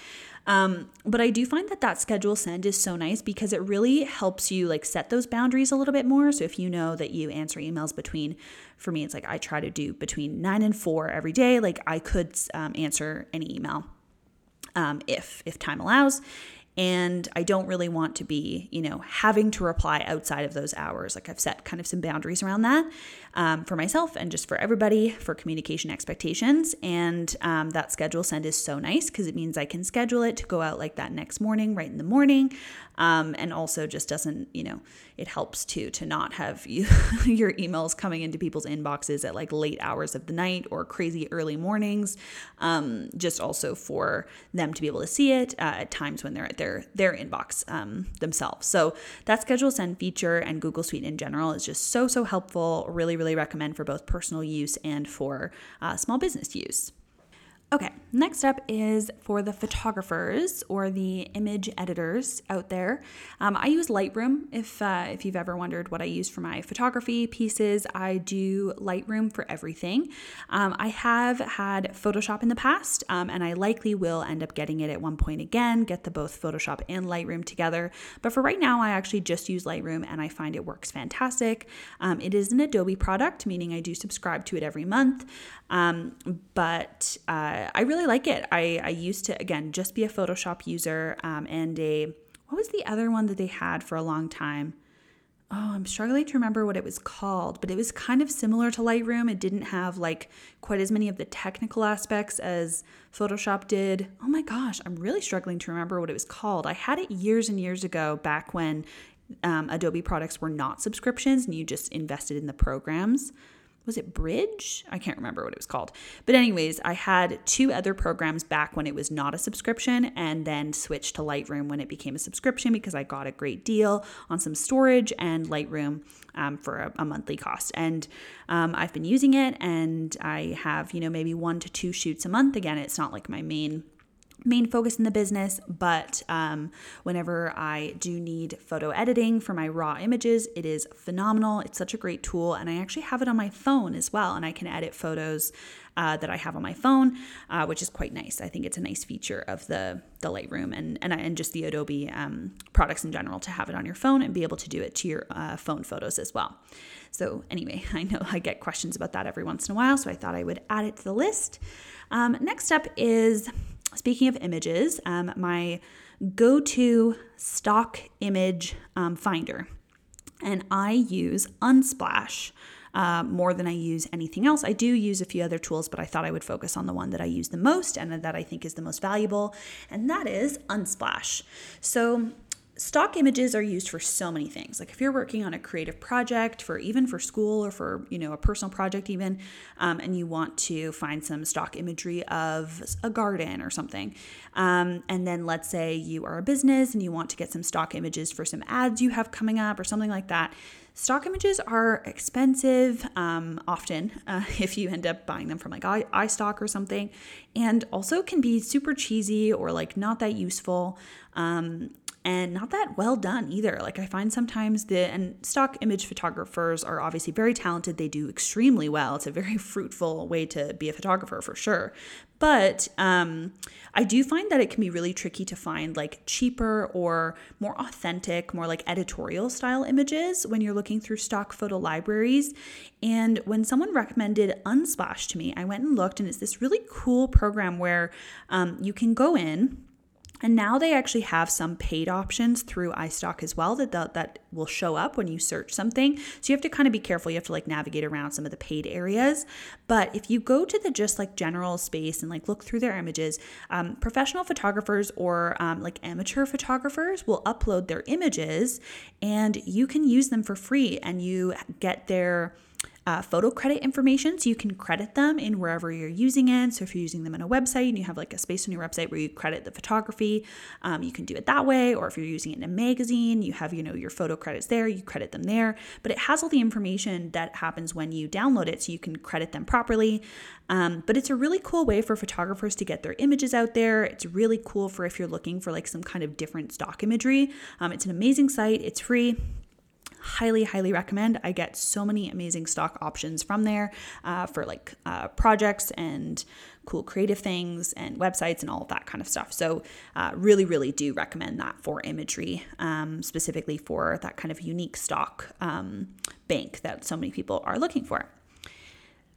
Um, but I do find that that schedule send is so nice because it really helps you like set those boundaries a little bit more. So if you know that you answer emails between, for me, it's like I try to do between nine and four every day. Like I could um, answer any email um, if if time allows and I don't really want to be, you know, having to reply outside of those hours. Like I've set kind of some boundaries around that um, for myself and just for everybody for communication expectations. And um, that schedule send is so nice because it means I can schedule it to go out like that next morning, right in the morning, um, and also just doesn't, you know, it helps too to not have you, *laughs* your emails coming into people's inboxes at like late hours of the night or crazy early mornings. Um, just also for them to be able to see it uh, at times when they're at their their inbox um, themselves. So that schedule send feature and Google Suite in general is just so so helpful. Really really recommend for both personal use and for uh, small business use. Okay, next up is for the photographers or the image editors out there. Um, I use Lightroom. If uh, if you've ever wondered what I use for my photography pieces, I do Lightroom for everything. Um, I have had Photoshop in the past, um, and I likely will end up getting it at one point again. Get the both Photoshop and Lightroom together. But for right now, I actually just use Lightroom, and I find it works fantastic. Um, it is an Adobe product, meaning I do subscribe to it every month. Um, but uh, I really like it. I, I used to, again, just be a Photoshop user um, and a, what was the other one that they had for a long time? Oh, I'm struggling to remember what it was called, but it was kind of similar to Lightroom. It didn't have like quite as many of the technical aspects as Photoshop did. Oh my gosh, I'm really struggling to remember what it was called. I had it years and years ago back when um, Adobe products were not subscriptions and you just invested in the programs was it Bridge? I can't remember what it was called. But, anyways, I had two other programs back when it was not a subscription and then switched to Lightroom when it became a subscription because I got a great deal on some storage and Lightroom um, for a, a, monthly cost. And um, I've been using it and I have, you know, maybe one to two shoots a month. Again, it's not like my main main focus in the business, but um, whenever I do need photo editing for my raw images, it is phenomenal. It's such a great tool, and I actually have it on my phone as well, and I can edit photos uh, that I have on my phone, uh, which is quite nice. I think it's a nice feature of the the Lightroom and and, and just the Adobe um, products in general to have it on your phone and be able to do it to your uh, phone photos as well. So anyway, *laughs* I know I get questions about that every once in a while, so I thought I would add it to the list. Um, next up is speaking of images, um, my go to stock image um, finder. And I use Unsplash uh, more than I use anything else. I do use a few other tools, but I thought I would focus on the one that I use the most and that I think is the most valuable, and that is Unsplash. So stock images are used for so many things. Like if you're working on a creative project for even for school or for you know a personal project even um, and you want to find some stock imagery of a garden or something um, and then let's say you are a business and you want to get some stock images for some ads you have coming up or something like that stock images are expensive um, often *laughs* uh, if you end up buying them from like iStock or something and also can be super cheesy or like not that useful um, and not that well done either. Like I find sometimes the and stock image photographers are obviously very talented. They do extremely well. It's a very *laughs* fruitful way to be a photographer for sure. But um, I do find that it can be really tricky to find like cheaper or more authentic, more like editorial style images when you're looking through stock photo libraries. And when someone recommended Unsplash to me, I went and looked, and it's this really cool program where um, you can go in and now they actually have some paid options through iStock as well that that will show up when you search something. So you have to kind of be careful. You have to like navigate around some of the paid areas. But if you go to the just like general space and like look through their images, um, professional photographers or um, like amateur photographers will upload their images and you can use them for free and you get their uh, photo credit information so you can credit them in wherever you're using it. So if you're using them on a website and you have like a space on your website where you credit the photography, um, you can do it that way. Or if you're using it in a magazine, you have you know your photo credits there, you credit them there. But it has all the information that happens when you download it, so you can credit them properly. Um, but it's a really cool way for photographers to get their images out there. It's really cool for if you're looking for like some kind of different stock imagery. Um, it's an amazing site. It's free. Highly, highly recommend. I get so many amazing stock options from there uh, for like uh, projects and cool creative things and websites and all that kind of stuff. So, uh, really, really do recommend that for imagery, um, specifically for that kind of unique stock um, bank that so many people are looking for.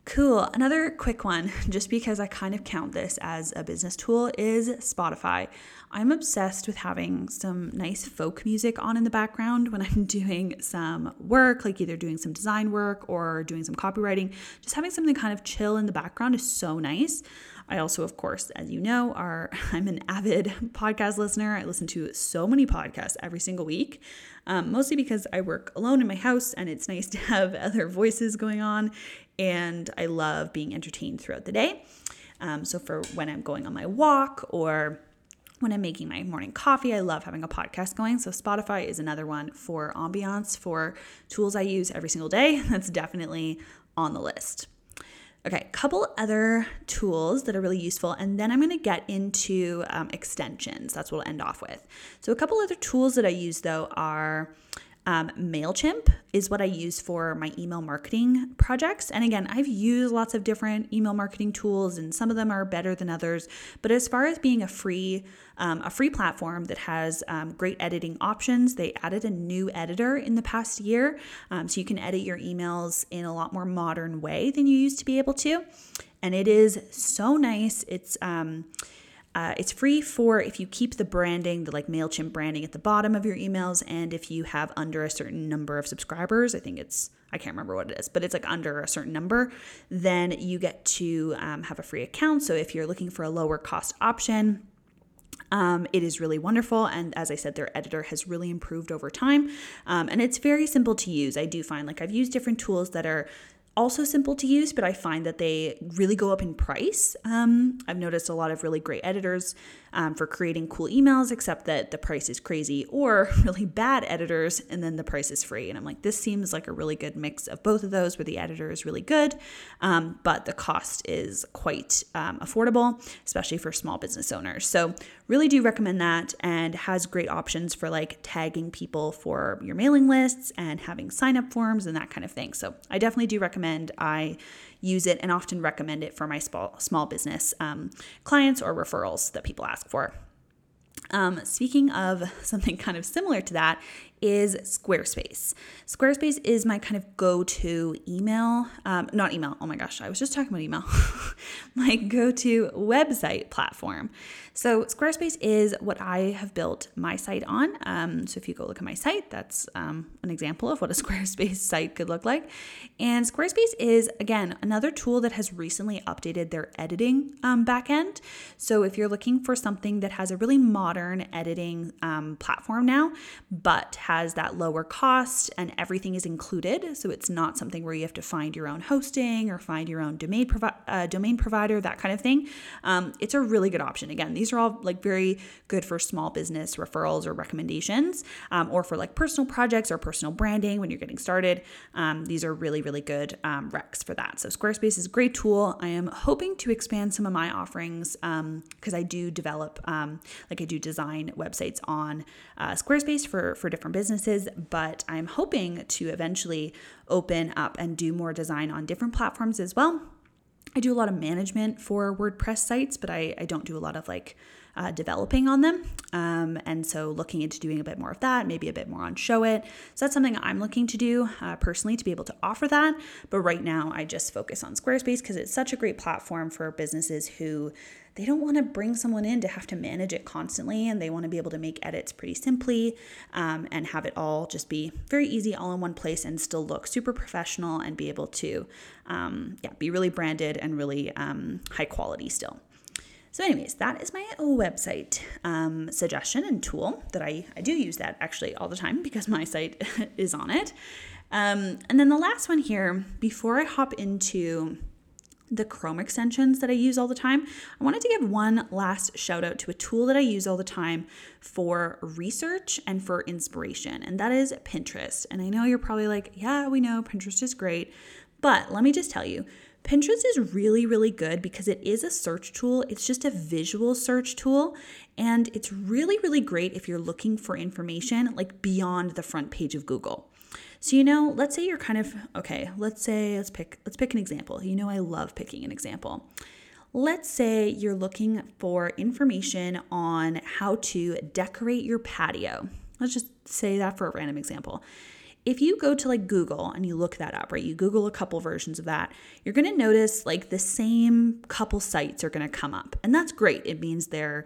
Cool. Another quick one, *laughs* just because I kind of count this as a business tool, is Spotify. I'm obsessed with having some nice folk music on in the background when *laughs* I'm doing some work, like either doing some design work or doing some copywriting. Just having something kind of chill in the background is so nice. I also, of course, as you know, are *laughs* I'm an avid *laughs* podcast listener. I listen to so many podcasts every single week, um, mostly because I work alone in my house and it's nice to have other voices going on and I love being entertained throughout the day. Um, so for when I'm going on my walk or when I'm making my morning coffee, I love having a podcast going. So Spotify is another one for ambiance, for tools I use every single day. *laughs* That's definitely on the list. Okay, a couple other tools that are really useful, and then I'm gonna get into um, extensions. That's what we'll end off with. So, a couple other tools that I use though are um, MailChimp is what I use for my email marketing projects. And again, I've used lots of different email marketing tools, and some of them are better than others. But as far as being a free, um, a free platform that has um, great editing options, they added a new editor in the past year, um, so you can edit your emails in a lot more modern way than you used to be able to. And it is so nice. It's um, uh, it's free for if you keep the branding, the like MailChimp branding at the bottom of your emails, and if you have under a certain number of subscribers, I think it's, I can't remember what it is, but it's like under a certain number, then you get to um, have a free account. So if you're looking for a lower cost option, um, it is really wonderful. And as I said, their editor has really improved over time. Um, and it's very simple to use. I do find like I've used different tools that are also simple to use, but I find that they really go up in price. Um, I've noticed a lot of really great editors um, for creating cool emails, except that the price is crazy, or *laughs* really bad editors, and then the price is free. And I'm like, this seems like a really good mix of both of those, where the editor is really good, um, but the cost is quite um, affordable, especially for small business owners. So, really do recommend that and has great options for like tagging people for your mailing lists and having sign up forms and that kind of thing. So, I definitely do recommend I use it and often recommend it for my small, small business um, clients or referrals that people ask for. Um, speaking of *laughs* something kind of similar to that, is Squarespace. Squarespace is my kind of go to email, um, not email, oh my gosh, I was just talking about email, *laughs* my go to website platform. So, Squarespace is what I have built my site on. Um, so, if you go look at my site, that's um, an example of what a *laughs* Squarespace site could look like. And Squarespace is, again, another tool that has recently updated their editing um, backend. So, if you're looking for something that has a really modern editing um, platform now, but has that lower cost and everything is included, so it's not something where you have to find your own hosting or find your own domain, provi- uh, domain provider, that kind of thing, um, it's a really good option. Again, these are all like very good for small business referrals or recommendations, um, or for like personal projects or personal branding when you're getting started. Um, these are really, really good um, recs for that. So Squarespace is a great tool. I am hoping to expand some of my offerings because um, I do develop, um, like I do design websites on uh, Squarespace for for different businesses, but I'm hoping to eventually open up and do more design on different platforms as well. I do a lot of management for WordPress sites, but I, I don't do a lot of like uh, developing on them. Um, and so looking into doing a bit more of that, maybe a bit more on Showit. So that's something I'm looking to do uh, personally to be able to offer that. But right now, I just focus on Squarespace because it's such a great platform for businesses who they don't want to bring someone in to have to manage it constantly and they want to be able to make edits pretty simply um, and have it all just be very easy all in one place and still look super professional and be able to um, yeah be really branded and really um, high quality still so, anyways, that is my website um, suggestion and tool that I, I do use that actually all the time because my site *laughs* is on it. Um, and then the last one here, before I hop into the Chrome extensions that I use all the time, I wanted to give one last shout out to a tool that I use all the time for research and for inspiration, and that is Pinterest. And I know you're probably like, yeah, we know Pinterest is great, but let me just tell you, Pinterest is really, really good because it is a search tool. It's just a visual search tool. And it's really, really great if you're looking for information like beyond the front page of Google. So you know, let's say you're kind of okay, let's say let's pick let's pick an example. You know I love picking an example. Let's say you're looking for information on how to decorate your patio. Let's just say that for a random example. If you go to like Google and you look that up, right? You Google a couple versions of that, you're going to notice like the same couple sites are going to come up. And that's great. It means they're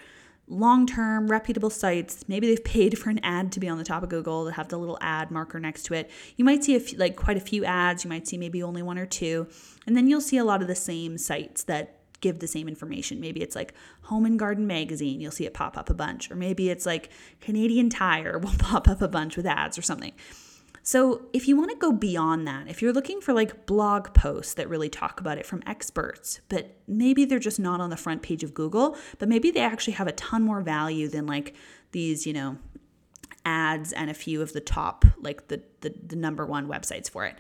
long term, reputable sites. Maybe they've paid for an ad to be on the top of Google to have the little ad marker next to it. You might see a few, like quite a few ads. You might see maybe only one or two. And then you'll see a lot of the same sites that give the same information. Maybe it's like Home and Garden Magazine, you'll see it pop up a bunch. Or maybe it's like Canadian Tire *laughs* will pop up a bunch with ads or something. So, if you want to go beyond that, if you're looking for like blog posts that really talk about it from experts, but maybe they're just not on the front page of Google, but maybe they actually have a ton more value than like these, you know, ads and a few of the top, like the the, the number one websites for it.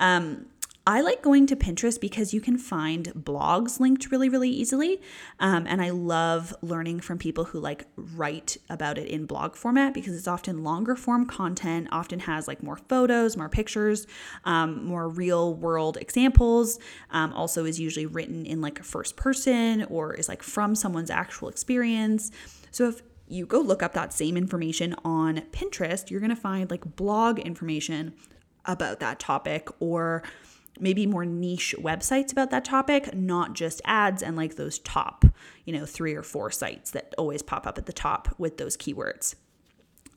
Um, I like going to Pinterest because you can find blogs linked really, really easily. Um, and I love learning from people who like write about it in blog format because it's often longer form content, often has like more photos, more pictures, um, more real world examples. Um, also, is usually written in like a first person or is like from someone's actual experience. So if you go look up that same information on Pinterest, you're to find like blog information about that topic or maybe more niche websites about that topic, not just ads and like those top, you know, three or four sites that always pop up at the top with those keywords.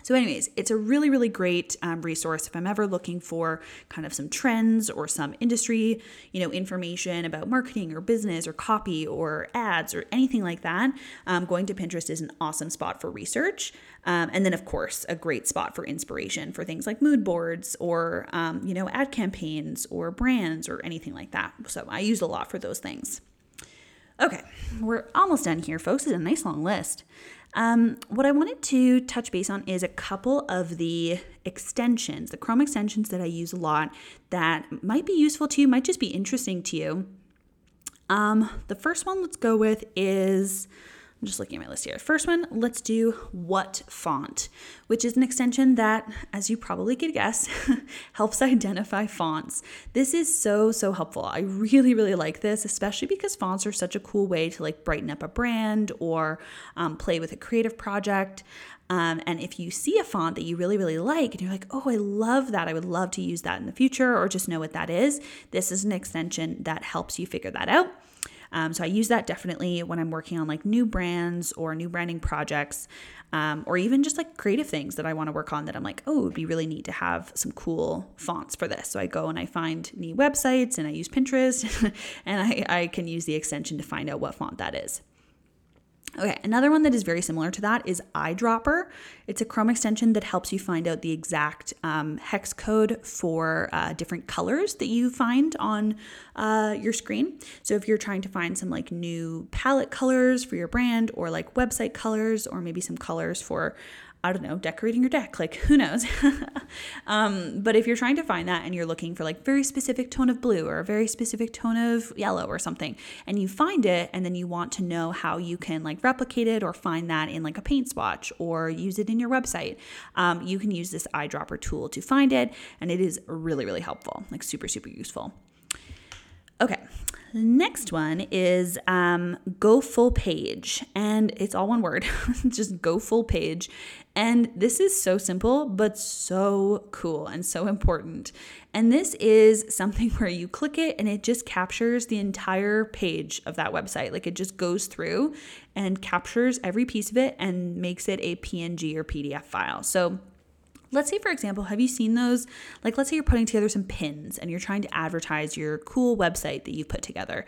So, anyways, it's a really, really great um, resource if I'm ever looking for kind of some trends or some industry, you know, information about marketing or business or copy or ads or anything like that. Um, going to Pinterest is an awesome spot for research. Um, and then, of course, a great spot for inspiration for things like mood boards or, um, you know, ad campaigns or brands or anything like that. So, I use a lot for those things. Okay, we're almost done here, folks. It's a nice long list. Um, what I wanted to touch base on is a couple of the extensions, the Chrome extensions that I use a lot that might be useful to you, might just be interesting to you. Um, the first one let's go with is I'm just looking at my list here. First one, let's do What Font, which is an extension that, as you probably could guess, *laughs* helps identify fonts. This is so, so helpful. I really, really like this, especially because fonts are such a cool way to like brighten up a brand or um, play with a creative project. Um, and if you see a font that you really, really like, and you're like, oh, I love that, I would love to use that in the future, or just know what that is, this is an extension that helps you figure that out. Um, so I use that definitely when I'm working on like new brands or new branding projects, um, or even just like creative things that I want to work on that I'm like, oh, it would be really neat to have some cool fonts for this. So I go and I find new websites and I use Pinterest *laughs* and I, I can use the extension to find out what font that is. Okay, another one that is very similar to that is Eyedropper. It's a Chrome extension that helps you find out the exact um, hex code for uh, different colors that you find on uh, your screen. So if you're trying to find some like new palette colors for your brand or like website colors or maybe some colors for I don't know, decorating your deck. Like, who knows? *laughs* um, but if you're trying to find that and you're looking for like very specific tone of blue or a very specific tone of yellow or something, and you find it and then you want to know how you can like replicate it or find that in like a paint swatch or use it in your website, um, you can use this eyedropper tool to find it. And it is really, really helpful, like super, super useful. Okay, next one is um, go full page, and it's all one word, *laughs* just go full page. And this is so simple, but so cool and so important. And this is something *laughs* where you click it and it just captures the entire page of that website. Like it just goes through and captures every piece of it and makes it a PNG or PDF file. So Let's say, for example, have you seen those? Like, let's say you're putting together some pins and you're trying to advertise your cool website that you've put together.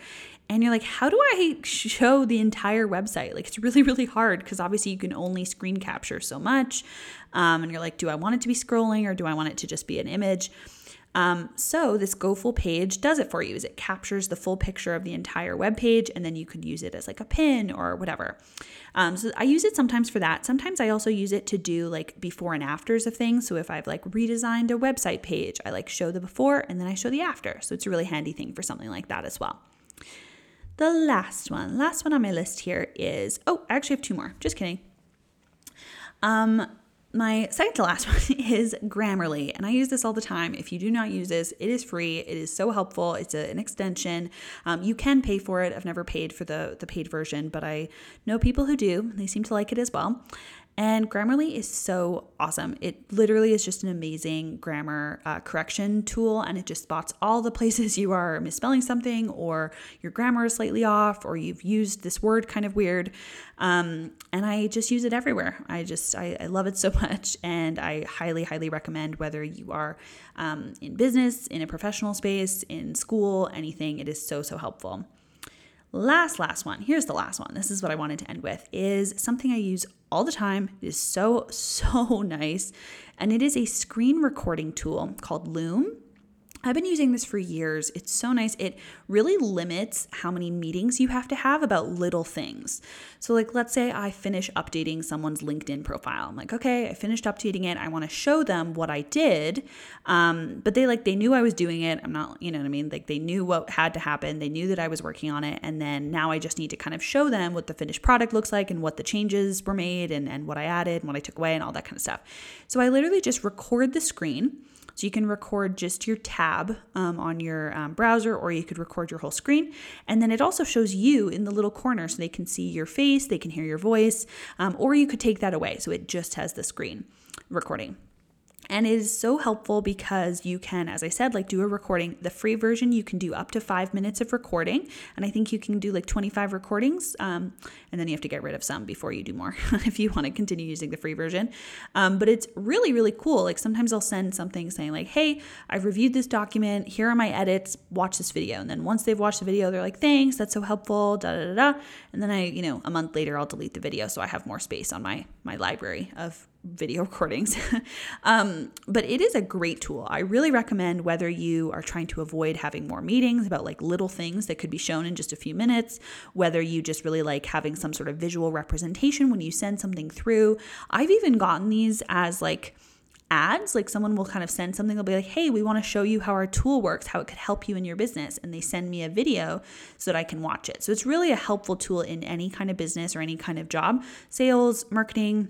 And you're like, how do I show the entire website? Like, it's really, *laughs* really hard because obviously you can only screen capture so much. Um, and you're like, do I want it to be scrolling or do I want it to just be an image? Um, so this Go Full page does it for you. Is it captures the full picture of the entire web page, and then you could use it as like a pin or whatever. Um, so I use it sometimes for that. Sometimes I also use it to do like before and afters of things. So if I've like redesigned a website page, I like show the before and then I show the after. So it's a really handy thing for something like that as well. The last one, last one on my list here is oh, I actually have two more. Just kidding. Um, my second to last *laughs* one is Grammarly, and I use this all the time. If you do not use this, it is free. It is so helpful. It's a, an extension. Um, you can pay for it. I've never paid for the the paid version, but I know people who do. They seem to like it as well. And Grammarly is so awesome. It literally is just an amazing grammar uh, correction tool, and it just spots all the places *laughs* you are misspelling something, or your grammar is slightly off, or you've used this word kind of weird. Um, and I just use it everywhere. I just, I, I, love it so *laughs* much, and I highly, highly recommend whether you are um, in business, in a professional space, in school, anything. It is so, so helpful. Last, last one. Here's the last one. This is what I wanted to end with is something I use all the time. It is so, *laughs* so nice. And it is a screen recording tool called Loom. I've been using this for years. It's so nice. It really limits how many meetings you have to have about little things. So, like, let's say I finish updating someone's LinkedIn profile. I'm like, okay, I finished updating it. I want to show them what I did. Um, but they like, they knew I was doing it. I'm not, you know what I mean? Like, they knew what had to happen. They knew that I was working on it. And then now I just need to kind of show them what the finished product looks like and what the changes were made and, and what I added and what I took away and all that kind of stuff. So, I literally just record the screen so you can record just your tab um, on your um, browser, or you could record your whole screen. And then it also shows you in the little corner so they can see your face, they can hear your voice, um, or you could take that away. So it just has the screen recording. And it is so helpful because you can, as I said, like do a recording. The free version, you can do up to five minutes of recording. And I think you can do like 25 recordings. Um, and then you have to get rid of some before you do more *laughs* if you want to continue using the free version. Um, but it's really, really cool. Like sometimes I'll send something saying, like, hey, I've reviewed this document. Here are my edits. Watch this video. And then once they've watched the video, they're like, thanks, that's so helpful. Da da da da. And then I, you know, a month later, I'll delete the video so I have more space on my my library of video *laughs* recordings. um, but it is a great tool. I really recommend whether you are trying to avoid having more meetings about like little things that could be shown in just a few minutes, whether you just really like having some sort of visual representation when you send something through. I've even gotten these as like ads like someone will kind of send something they'll be like hey we want to show you how our tool works how it could help you in your business and they send me a video so that i can watch it so it's really a helpful tool in any kind of business or any kind of job sales marketing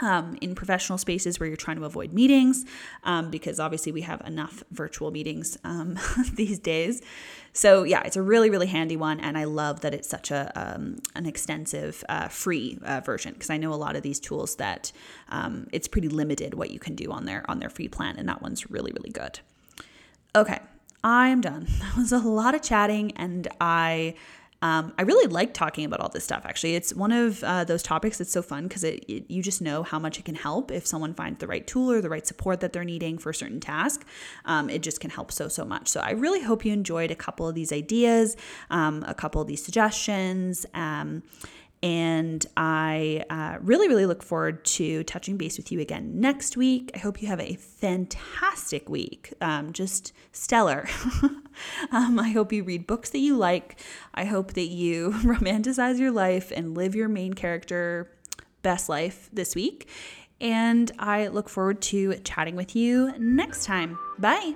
um, in professional spaces where you're trying to avoid meetings, um, because obviously we have enough virtual meetings um, *laughs* these days. So yeah, it's a really really handy one, and I love that it's such a um, an extensive uh, free uh, version because I know a lot of these tools that um, it's pretty limited what you can do on their on their free plan, and that one's really really good. Okay, I'm done. *laughs* That was a lot of chatting, and I um, I really like talking about all this stuff, actually. It's one of uh, those topics that's so fun because it, it, you just know how much it can help if someone finds the right tool or the right support that they're needing for a certain task. Um, it just can help so, so much. So I really hope you enjoyed a couple of these ideas, um, a couple of these suggestions. And I uh, really, really look forward to touching base with you again next week. I hope you have a fantastic week, um, just stellar. *laughs* um, I hope you read books that you like. I hope that you *laughs* romanticize your life and live your main character best life this week. And I look forward to chatting with you next time. Bye.